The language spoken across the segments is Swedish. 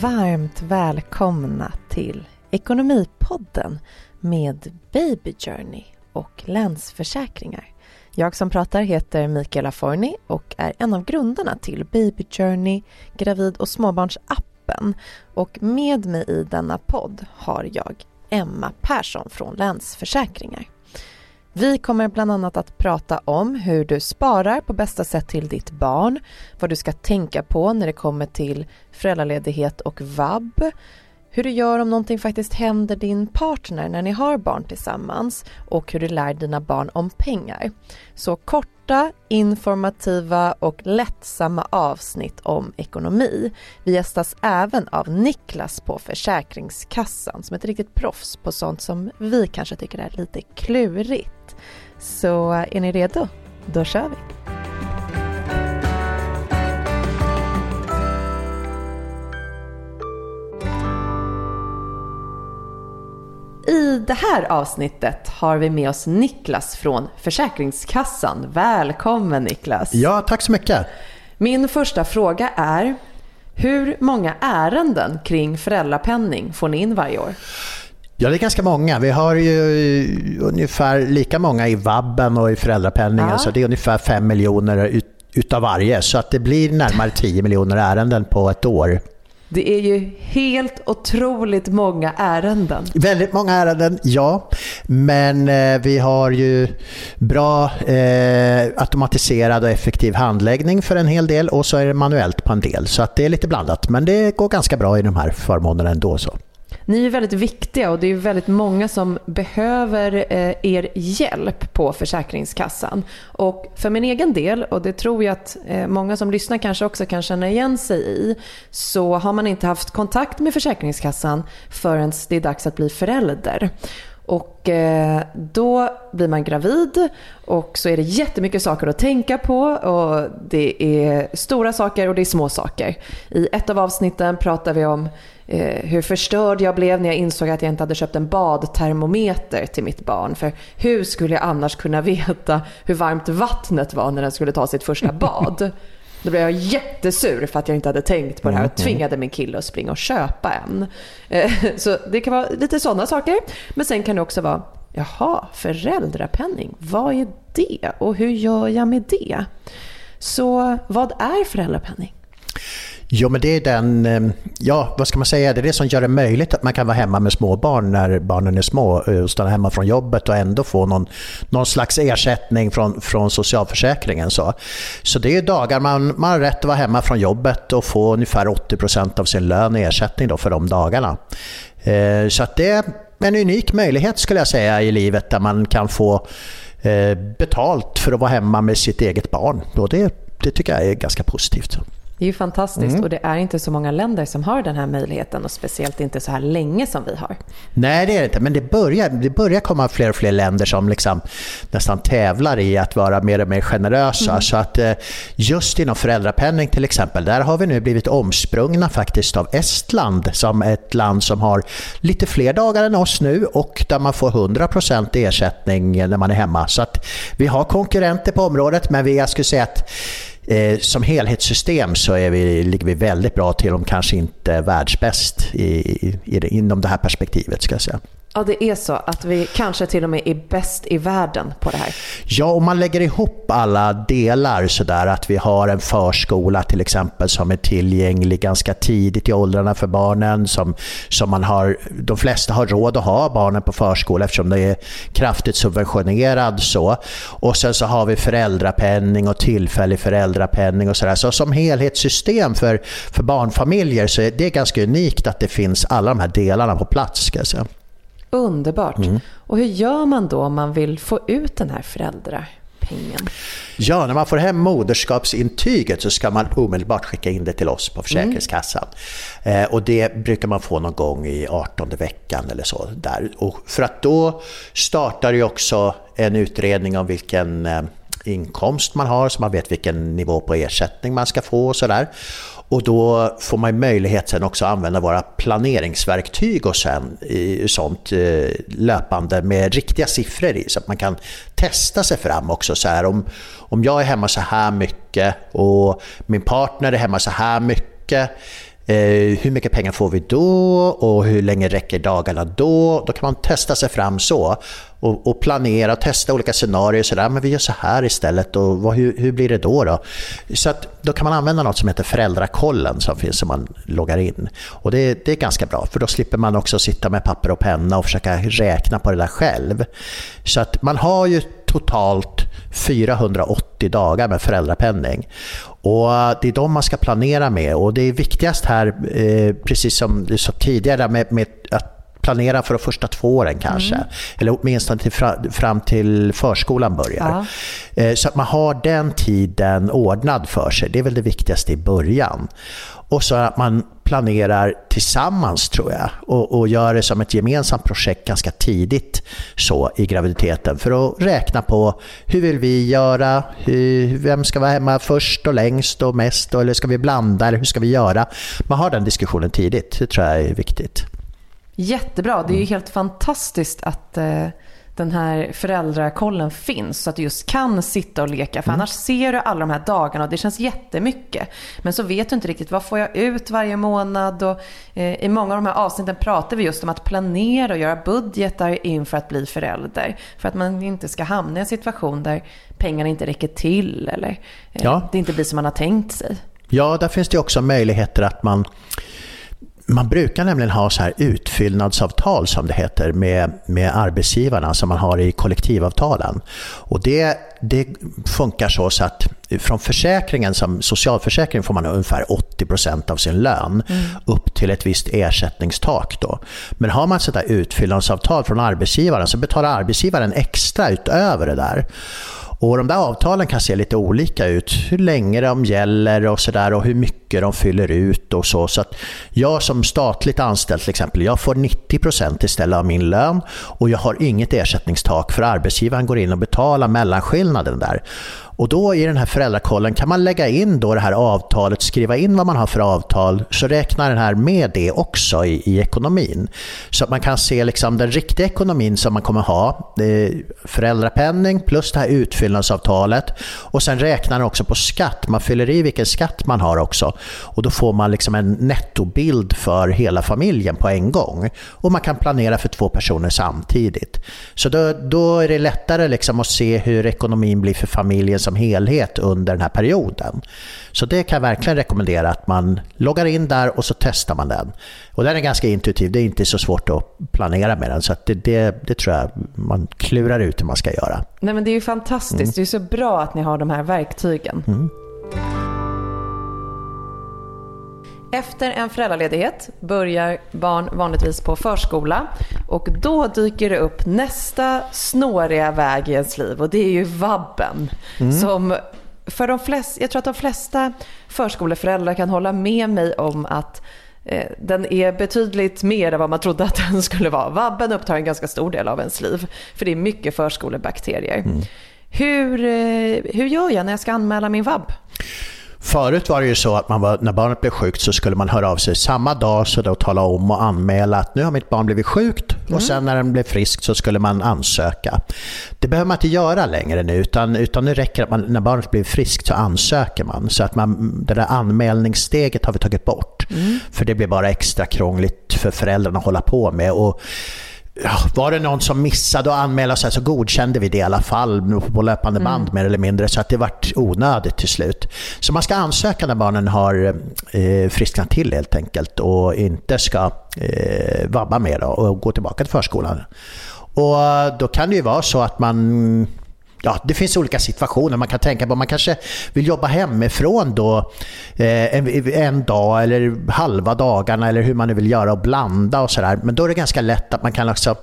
varmt välkomna till Ekonomipodden med Baby Journey och Länsförsäkringar. Jag som pratar heter Mikaela Forni och är en av grundarna till Baby Journey, gravid och småbarnsappen. Och med mig i denna podd har jag Emma Persson från Länsförsäkringar. Vi kommer bland annat att prata om hur du sparar på bästa sätt till ditt barn, vad du ska tänka på när det kommer till föräldraledighet och vab, hur du gör om någonting faktiskt händer din partner när ni har barn tillsammans och hur du lär dina barn om pengar. Så korta, informativa och lättsamma avsnitt om ekonomi. Vi gästas även av Niklas på Försäkringskassan som är ett riktigt proffs på sånt som vi kanske tycker är lite klurigt. Så är ni redo? Då kör vi! I det här avsnittet har vi med oss Niklas från Försäkringskassan. Välkommen Niklas! Ja, tack så mycket! Min första fråga är, hur många ärenden kring föräldrapenning får ni in varje år? Ja, det är ganska många. Vi har ju ungefär lika många i vabben och i föräldrapenningen, ja. så det är ungefär 5 miljoner utav varje. Så att det blir närmare 10 miljoner ärenden på ett år. Det är ju helt otroligt många ärenden. Väldigt många ärenden, ja. Men eh, vi har ju bra eh, automatiserad och effektiv handläggning för en hel del och så är det manuellt på en del. Så att det är lite blandat. Men det går ganska bra i de här förmånerna ändå. Så. Ni är väldigt viktiga och det är väldigt många som behöver eh, er hjälp på Försäkringskassan. Och för min egen del, och det tror jag att eh, många som lyssnar kanske också kan känna igen sig i, så har man inte haft kontakt med Försäkringskassan förrän det är dags att bli förälder. Och eh, då blir man gravid och så är det jättemycket saker att tänka på och det är stora saker och det är små saker. I ett av avsnitten pratar vi om eh, hur förstörd jag blev när jag insåg att jag inte hade köpt en badtermometer till mitt barn. För hur skulle jag annars kunna veta hur varmt vattnet var när den skulle ta sitt första bad? Då blev jag jättesur för att jag inte hade tänkt på det här och mm, mm. tvingade min kille att springa och köpa en. Eh, så det kan vara lite sådana saker. Men sen kan det också vara, jaha, föräldrapenning, vad är det och hur gör jag med det? Så vad är föräldrapenning? Jo, men det är den, eh, ja vad ska man säga, det är det som gör det möjligt att man kan vara hemma med småbarn när barnen är små eh, och stanna hemma från jobbet och ändå få någon, någon slags ersättning från, från socialförsäkringen. Så, så det är dagar man, man har rätt att vara hemma från jobbet och få ungefär 80% av sin lön i ersättning då för de dagarna. Eh, så att det är en unik möjlighet skulle jag säga i livet där man kan få betalt för att vara hemma med sitt eget barn. Och det, det tycker jag är ganska positivt. Det är ju fantastiskt mm. och det är inte så många länder som har den här möjligheten och speciellt inte så här länge som vi har. Nej, det är det inte, men det börjar, det börjar komma fler och fler länder som liksom nästan tävlar i att vara mer och mer generösa. Mm. Så att eh, just inom föräldrapenning till exempel, där har vi nu blivit omsprungna faktiskt av Estland som ett land som har lite fler dagar än oss nu och där man får 100% ersättning när man är hemma. Så att vi har konkurrenter på området, men vi, jag skulle säga att Eh, som helhetssystem så är vi, ligger vi väldigt bra till, om kanske inte världsbäst i, i, i, inom det här perspektivet. Ska jag säga. Ja, det är så att vi kanske till och med är bäst i världen på det här. Ja, om man lägger ihop alla delar sådär att vi har en förskola till exempel som är tillgänglig ganska tidigt i åldrarna för barnen. Som, som man har, de flesta har råd att ha barnen på förskola eftersom det är kraftigt subventionerad. Så. Och sen så har vi föräldrapenning och tillfällig föräldrapenning och sådär. Så som helhetssystem för, för barnfamiljer så är det ganska unikt att det finns alla de här delarna på plats. Ska jag säga. Underbart. Mm. Och hur gör man då om man vill få ut den här föräldrapengen? Ja, när man får hem moderskapsintyget så ska man omedelbart skicka in det till oss på Försäkringskassan. Mm. Eh, och det brukar man få någon gång i 18 veckan eller så. Där. Och för att då startar ju också en utredning om vilken eh, inkomst man har så man vet vilken nivå på ersättning man ska få och sådär. Och då får man möjlighet sen också att använda våra planeringsverktyg och sen i sånt eh, löpande med riktiga siffror i så att man kan testa sig fram också. Så här, om, om jag är hemma så här mycket och min partner är hemma så här mycket Eh, hur mycket pengar får vi då och hur länge räcker dagarna då? Då kan man testa sig fram så och, och planera och testa olika scenarier. Så där, men vi gör så här istället och vad, hur, hur, blir det då? då? Så att, då kan man använda något som heter föräldrakollen som finns som man loggar in. Och det, det är ganska bra för då slipper man också sitta med papper och penna och försöka räkna på det där själv. Så att man har ju totalt 480 dagar med föräldrapenning. Och det är de man ska planera med och det är viktigast här, eh, precis som du sa tidigare, med, med att planera för de första två åren kanske. Mm. Eller åtminstone till, fram till förskolan börjar. Ja. Eh, så att man har den tiden ordnad för sig. Det är väl det viktigaste i början. Och så att man planerar tillsammans tror jag och, och gör det som ett gemensamt projekt ganska tidigt så i graviditeten för att räkna på hur vill vi göra, hur, vem ska vara hemma först och längst och mest eller ska vi blanda eller hur ska vi göra? Man har den diskussionen tidigt, det tror jag är viktigt. Jättebra, det är ju helt fantastiskt att eh den här föräldrakollen finns så att du just kan sitta och leka. För mm. annars ser du alla de här dagarna och det känns jättemycket. Men så vet du inte riktigt vad får jag ut varje månad och eh, i många av de här avsnitten pratar vi just om att planera och göra budgetar inför att bli förälder. För att man inte ska hamna i en situation där pengarna inte räcker till eller eh, ja. det inte blir som man har tänkt sig. Ja, där finns det också möjligheter att man man brukar nämligen ha så här utfyllnadsavtal som det heter med, med arbetsgivarna som man har i kollektivavtalen. Och det, det funkar så, så att från försäkringen, som socialförsäkring får man ungefär 80% av sin lön mm. upp till ett visst ersättningstak. Då. Men har man sådär utfyllnadsavtal från arbetsgivaren så betalar arbetsgivaren extra utöver det där. Och de där avtalen kan se lite olika ut. Hur länge de gäller och sådär och hur mycket de fyller ut och så. Så jag som statligt anställd till exempel, jag får 90% istället av min lön och jag har inget ersättningstak för arbetsgivaren går in och betalar mellanskillnaden där. Och då i den här föräldrakollen kan man lägga in då det här avtalet, skriva in vad man har för avtal, så räknar den här med det också i, i ekonomin. Så att man kan se liksom den riktiga ekonomin som man kommer ha, föräldrapenning plus det här utfyllnadsavtalet och sen räknar den också på skatt, man fyller i vilken skatt man har också. Och då får man liksom en nettobild för hela familjen på en gång. Och man kan planera för två personer samtidigt. Så då, då är det lättare liksom att se hur ekonomin blir för familjen som helhet under den här perioden. Så det kan jag verkligen rekommendera att man loggar in där och så testar man den. Och den är ganska intuitiv, det är inte så svårt att planera med den. Så det, det, det, tror jag man klurar ut hur man ska göra. Nej men det är ju fantastiskt, mm. det är så bra att ni har de här verktygen. Mm. Efter en föräldraledighet börjar barn vanligtvis på förskola och då dyker det upp nästa snåriga väg i ens liv och det är ju vabben. Mm. Som för de flesta, jag tror att de flesta förskoleföräldrar kan hålla med mig om att eh, den är betydligt mer än vad man trodde att den skulle vara. Vabben upptar en ganska stor del av ens liv för det är mycket förskolebakterier. Mm. Hur, eh, hur gör jag när jag ska anmäla min vabb? Förut var det ju så att man var, när barnet blev sjukt så skulle man höra av sig samma dag så då tala om och anmäla att nu har mitt barn blivit sjukt mm. och sen när den blev frisk så skulle man ansöka. Det behöver man inte göra längre nu utan, utan nu räcker det att man, när barnet blir friskt så ansöker man. Så att man, det där anmälningssteget har vi tagit bort. Mm. För det blir bara extra krångligt för föräldrarna att hålla på med. Och var det någon som missade att anmäla sig så godkände vi det i alla fall på löpande band mm. mer eller mindre så att det vart onödigt till slut. Så man ska ansöka när barnen har eh, frisknat till helt enkelt och inte ska eh, vabba mer och gå tillbaka till förskolan. Och då kan det ju vara så att man ja, det finns olika situationer man kan tänka på. Man kanske vill jobba hemifrån då eh, en, en, dag eller halva dagarna eller hur man nu vill göra och blanda och sådär. Men då är det ganska lätt att man kan också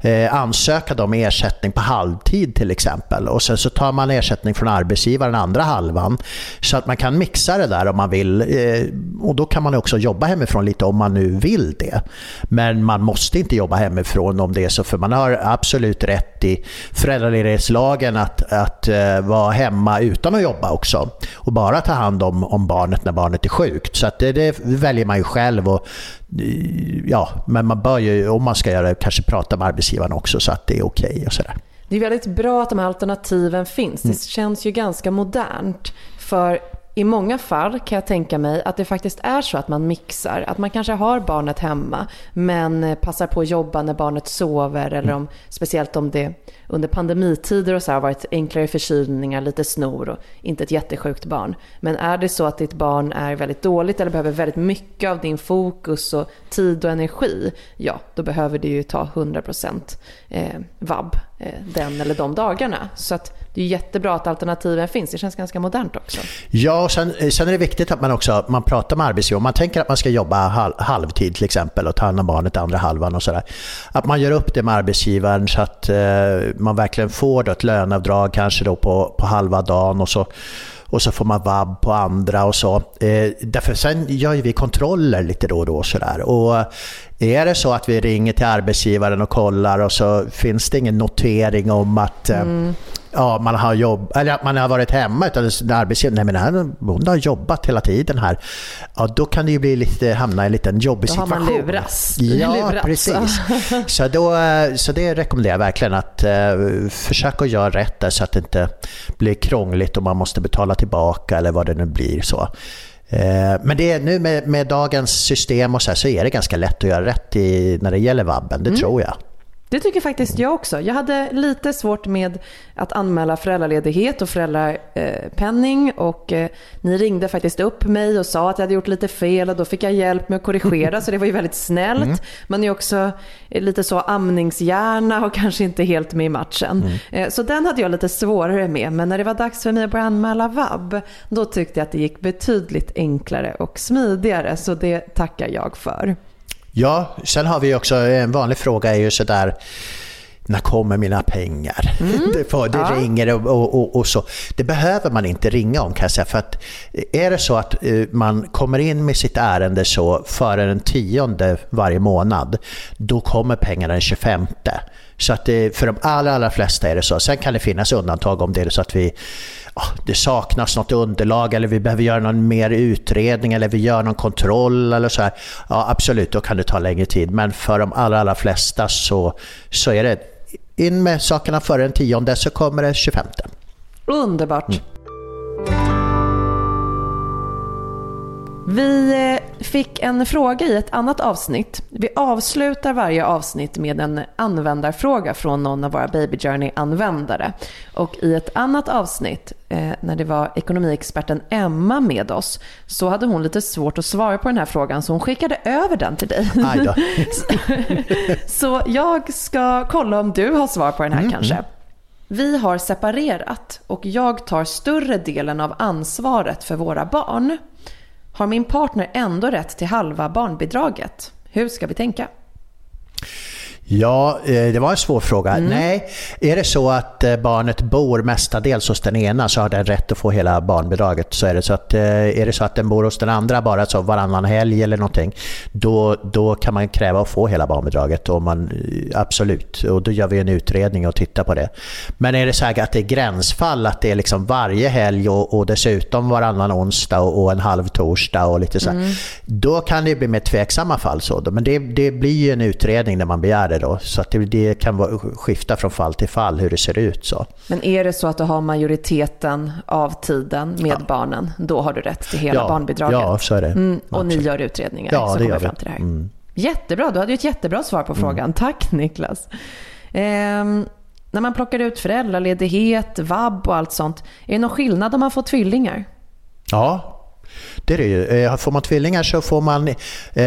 eh, ansöka om ersättning på halvtid till exempel. Och sen så tar man ersättning från arbetsgivaren andra halvan. Så att man kan mixa det där om man vill. Eh, och då kan man också jobba hemifrån lite om man nu vill det. Men man måste inte jobba hemifrån om det är så, för man har absolut rätt i föräldraledighetslagen att, att uh, vara hemma utan att jobba också. Och bara ta hand om, om barnet när barnet är sjukt. Så det, det väljer man ju själv. Och, ja, men man bör ju, om man ska göra det, kanske prata med arbetsgivaren också så att det är okej okay och sådär. Det är väldigt bra att de här alternativen finns. Det mm. känns ju ganska modernt. För i många fall kan jag tänka mig att det faktiskt är så att man mixar. Att man kanske har barnet hemma men passar på att jobba när barnet sover eller om, speciellt om det under pandemitider och så har varit enklare förkylningar, lite snor och inte ett jättesjukt barn. Men är det så att ditt barn är väldigt dåligt eller behöver väldigt mycket av din fokus och tid och energi, ja, då behöver du ju ta 100% eh, vab Eh, den eller de dagarna. Så att det är jättebra att alternativen finns. Det känns ganska modernt också. Ja, och sen, eh, sen är det viktigt att man också man pratar med arbetsgivaren. Man tänker att man ska jobba halv, halvtid till exempel och ta hand om barnet andra halvan och sådär. Att man gör upp det med arbetsgivaren så att eh, man verkligen får då ett löneavdrag kanske då på, på halva dagen och så och så får man vab på andra och så. Eh, därför sen gör ju vi kontroller lite då och då. Sådär. Och är det så att vi ringer till arbetsgivaren och kollar och så finns det ingen notering om att eh, mm ja, man har jobb, eller att man har varit hemma utan arbetsgivaren, nej men hon har jobbat hela tiden här. Ja, då kan det ju bli lite, hamna i en liten jobbig situation. Då har man luras. Ja, luras. precis. Så, då, så det rekommenderar jag verkligen att uh, försöka göra rätt där så att det inte blir krångligt och man måste betala tillbaka eller vad det nu blir. så. Eh, men det är, nu med, med, dagens system och så, här, så är det ganska lätt att göra rätt i, när det gäller vabben, det mm. tror jag. Det tycker faktiskt jag också. Jag hade lite svårt med att anmäla föräldraledighet och föräldrapenning och eh, ni ringde faktiskt upp mig och sa att jag hade gjort lite fel och då fick jag hjälp med att korrigera så det var ju väldigt snällt. Mm. Man är också eh, lite så amningshjärna och kanske inte helt med i matchen. Mm. Eh, så den hade jag lite svårare med men när det var dags för mig att börja anmäla vab då tyckte jag att det gick betydligt enklare och smidigare så det tackar jag för. Ja, sen har vi också en vanlig fråga är ju sådär när kommer mina pengar? Mm. Det, får, det ja. ringer och, och, och, så. Det behöver man inte ringa om kan jag säga. För att är det så att eh, man kommer in med sitt ärende så före den tionde varje månad, då kommer pengarna den 25. Så att det, för de allra, allra flesta är det så. Sen kan det finnas undantag om det är så att vi det saknas något underlag eller vi behöver göra någon mer utredning eller vi gör någon kontroll eller så här. Ja, absolut, då kan det ta längre tid. Men för de allra, allra flesta så, så är det in med sakerna före den tionde så kommer det 25. Underbart. Mm. Vi eh, fick en fråga i ett annat avsnitt. Vi avslutar varje avsnitt med en användarfråga från någon av våra Baby Journey-användare. Och i ett annat avsnitt, eh, när det var ekonomiexperten Emma med oss, så hade hon lite svårt att svara på den här frågan så hon skickade över den till dig. så jag ska kolla om du har svar på den här mm. kanske. Vi har separerat och jag tar större delen av ansvaret för våra barn. Har min partner ändå rätt till halva barnbidraget? Hur ska vi tänka? Ja, eh, det var en svår fråga. Mm. Nej, är det så att eh, barnet bor mestadels hos den ena så har den rätt att få hela barnbidraget. Så är det så att, eh, är det så att den bor hos den andra bara så varannan helg eller någonting, då, då kan man kräva att få hela barnbidraget. Och man, absolut, och då gör vi en utredning och tittar på det. Men är det så att det är gränsfall, att det är liksom varje helg och, och dessutom varannan onsdag och, och en halv torsdag och lite så mm. då kan det bli mer tveksamma fall. Så. Men det, det blir ju en utredning när man begär det då. Så att det, det kan vara, skifta från fall till fall hur det ser ut. Så. Men är det så att du har majoriteten av tiden med ja. barnen, då har du rätt till hela ja. barnbidraget? Ja, så är det. Mm, och ni gör utredningar ja, som det kommer fram till det här. Mm. Jättebra, du hade ju ett jättebra svar på mm. frågan. Mm. Tack Niklas. Ehm, när man plockar ut föräldraledighet, vab och allt sånt, är det någon skillnad om man får tvillingar? Ja, det är det ju. Eh, får man tvillingar så får man, eh,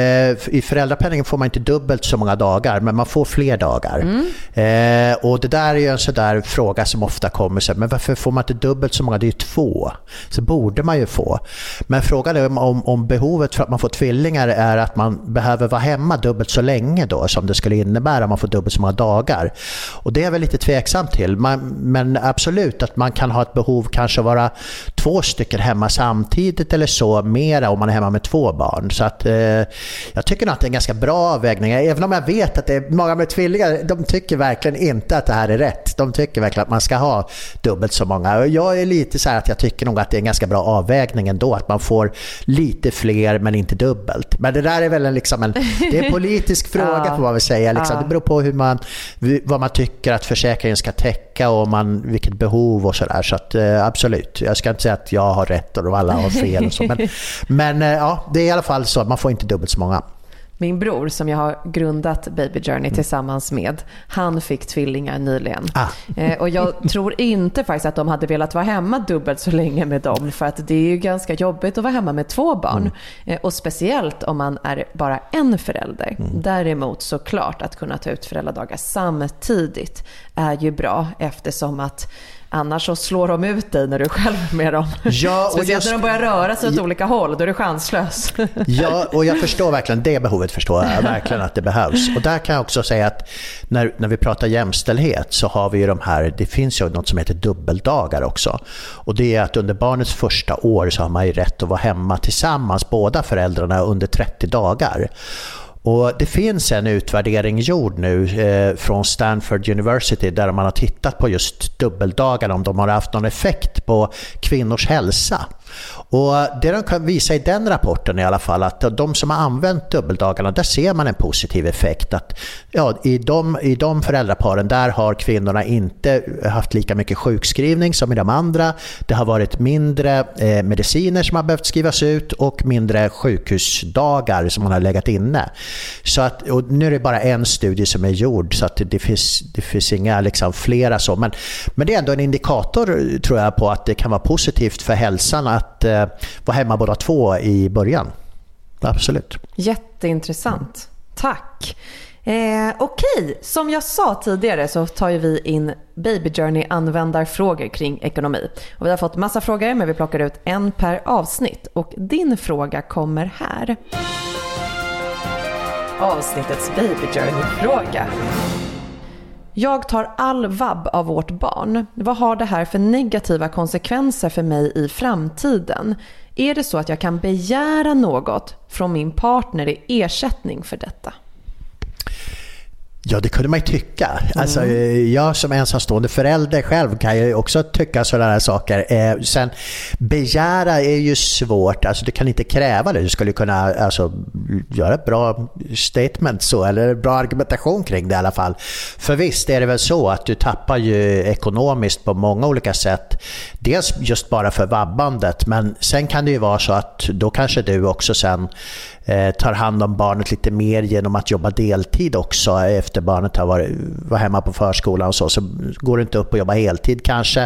i föräldrapenningen får man inte dubbelt så många dagar, men man får fler dagar. Mm. Eh, och det där är ju en sån fråga som ofta kommer, så, men varför får man inte dubbelt så många? Det är ju två. Så borde man ju få. Men frågan är om, om behovet för att man får tvillingar är att man behöver vara hemma dubbelt så länge då, som det skulle innebära om man får dubbelt så många dagar. Och det är jag väl lite tveksam till. Man, men absolut att man kan ha ett behov kanske vara två stycken hemma samtidigt eller så mera om man är hemma med två barn. Så att, eh, jag tycker nog att det är en ganska bra avvägning. Även om jag vet att det är många med tvillingar, de tycker verkligen inte att det här är rätt. De tycker verkligen att man ska ha dubbelt så många. Jag är lite så att jag tycker nog att det är en ganska bra avvägning ändå. Att man får lite fler men inte dubbelt. Men det där är väl en, liksom en, det är en politisk fråga ja. får man väl säga. Liksom. Ja. Det beror på hur man, vad man tycker att försäkringen ska täcka och man, vilket behov och sådär. Så att, eh, absolut, jag ska inte säga säga att jag har rätt och alla har fel. Och så. Men, men ja, det är i alla fall så att man får inte dubbelt så många. Min bror som jag har grundat Baby Journey mm. tillsammans med, han fick tvillingar nyligen. Ah. Eh, och jag tror inte faktiskt att de hade velat vara hemma dubbelt så länge med dem för att det är ju ganska jobbigt att vara hemma med två barn. Mm. Eh, och speciellt om man är bara en förälder. Mm. Däremot såklart att kunna ta ut föräldradagar samtidigt är ju bra eftersom att Annars så slår de ut dig när du är själv med dem. Ja, och Speciellt när de börjar röra sig åt ja, olika håll, då är du chanslös. Ja, och jag förstår verkligen det behovet, förstår jag verkligen att det behövs. Och där kan jag också säga att när, när vi pratar jämställdhet så har vi ju de här, det finns ju något som heter dubbeldagar också. Och det är att under barnets första år så har man ju rätt att vara hemma tillsammans, båda föräldrarna, under 30 dagar. Och det finns en utvärdering gjord nu eh, från Stanford University där man har tittat på just dubbeldagarna, om de har haft någon effekt på kvinnors hälsa. Och det de kan visa i den rapporten i alla fall att de som har använt dubbeldagarna, där ser man en positiv effekt. Att, ja, i, de, I de föräldraparen där har kvinnorna inte haft lika mycket sjukskrivning som i de andra. Det har varit mindre eh, mediciner som har behövt skrivas ut och mindre sjukhusdagar som man har legat inne. Så att, och nu är det bara en studie som är gjord så att det, finns, det finns inga liksom, flera så. Men, men det är ändå en indikator tror jag på att det kan vara positivt för hälsan att eh, vara hemma båda två i början. Absolut. Jätteintressant. Tack. Eh, Okej, okay. som jag sa tidigare så tar ju vi in Baby Journey användarfrågor kring ekonomi. Och vi har fått massa frågor men vi plockar ut en per avsnitt. Och din fråga kommer här. Avsnittets Baby Journey-fråga. Jag tar all vab av vårt barn. Vad har det här för negativa konsekvenser för mig i framtiden? Är det så att jag kan begära något från min partner i ersättning för detta? Ja, det kunde man ju tycka. Mm. Alltså, jag som ensamstående förälder själv kan ju också tycka sådana här saker. Eh, sen begära är ju svårt. Alltså, du kan inte kräva det. Du skulle kunna alltså, göra ett bra statement så, eller bra argumentation kring det i alla fall. För visst är det väl så att du tappar ju ekonomiskt på många olika sätt. Dels just bara för vabbandet, men sen kan det ju vara så att då kanske du också sen Eh, tar hand om barnet lite mer genom att jobba deltid också eh, efter barnet har varit var hemma på förskolan och så, så går du inte upp och jobbar heltid kanske.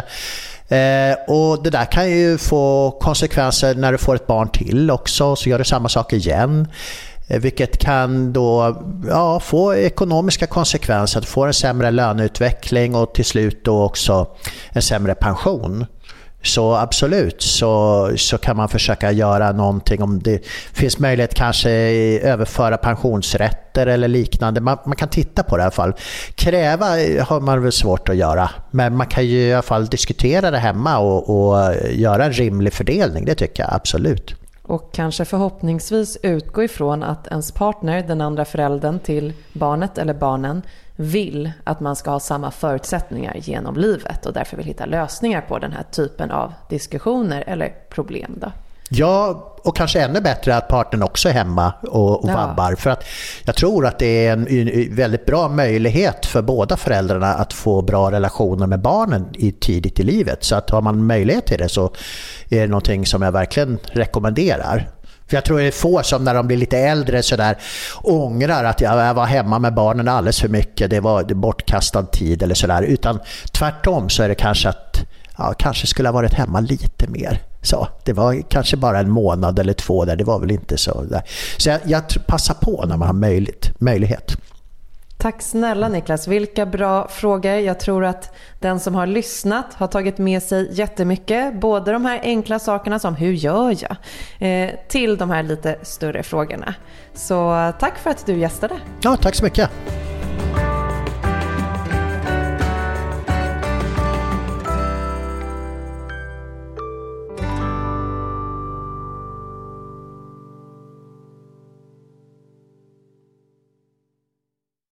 Eh, och det där kan ju få konsekvenser när du får ett barn till också, så gör du samma sak igen. Eh, vilket kan då ja, få ekonomiska konsekvenser, att du får en sämre löneutveckling och till slut då också en sämre pension. Så absolut så, så kan man försöka göra någonting om det finns möjlighet kanske överföra pensionsrätter eller liknande. Man, man, kan titta på det i alla fall. Kräva har man väl svårt att göra men man kan ju i alla fall diskutera det hemma och, och göra en rimlig fördelning. Det tycker jag absolut. Och kanske förhoppningsvis utgå ifrån att ens partner, den andra föräldern till barnet eller barnen, vill att man ska ha samma förutsättningar genom livet och därför vill hitta lösningar på den här typen av diskussioner eller problem. Då. Ja, och kanske ännu bättre att partnern också är hemma och, och ja. vabbar. För att jag tror att det är en väldigt bra möjlighet för båda föräldrarna att få bra relationer med barnen i, tidigt i livet. Så att har man möjlighet till det så är det någonting som jag verkligen rekommenderar. För jag tror det är få som när de blir lite äldre sådär ångrar att jag var hemma med barnen alldeles för mycket, det var bortkastad tid eller sådär. Utan tvärtom så är det kanske att ja, kanske skulle ha varit hemma lite mer. Så, det var kanske bara en månad eller två där, det var väl inte så. Där. Så jag, jag passar på när man har möjligt, möjlighet. Tack snälla Niklas, vilka bra frågor. Jag tror att den som har lyssnat har tagit med sig jättemycket. Både de här enkla sakerna som hur gör jag? Eh, till de här lite större frågorna. Så tack för att du gästade. Ja, tack så mycket.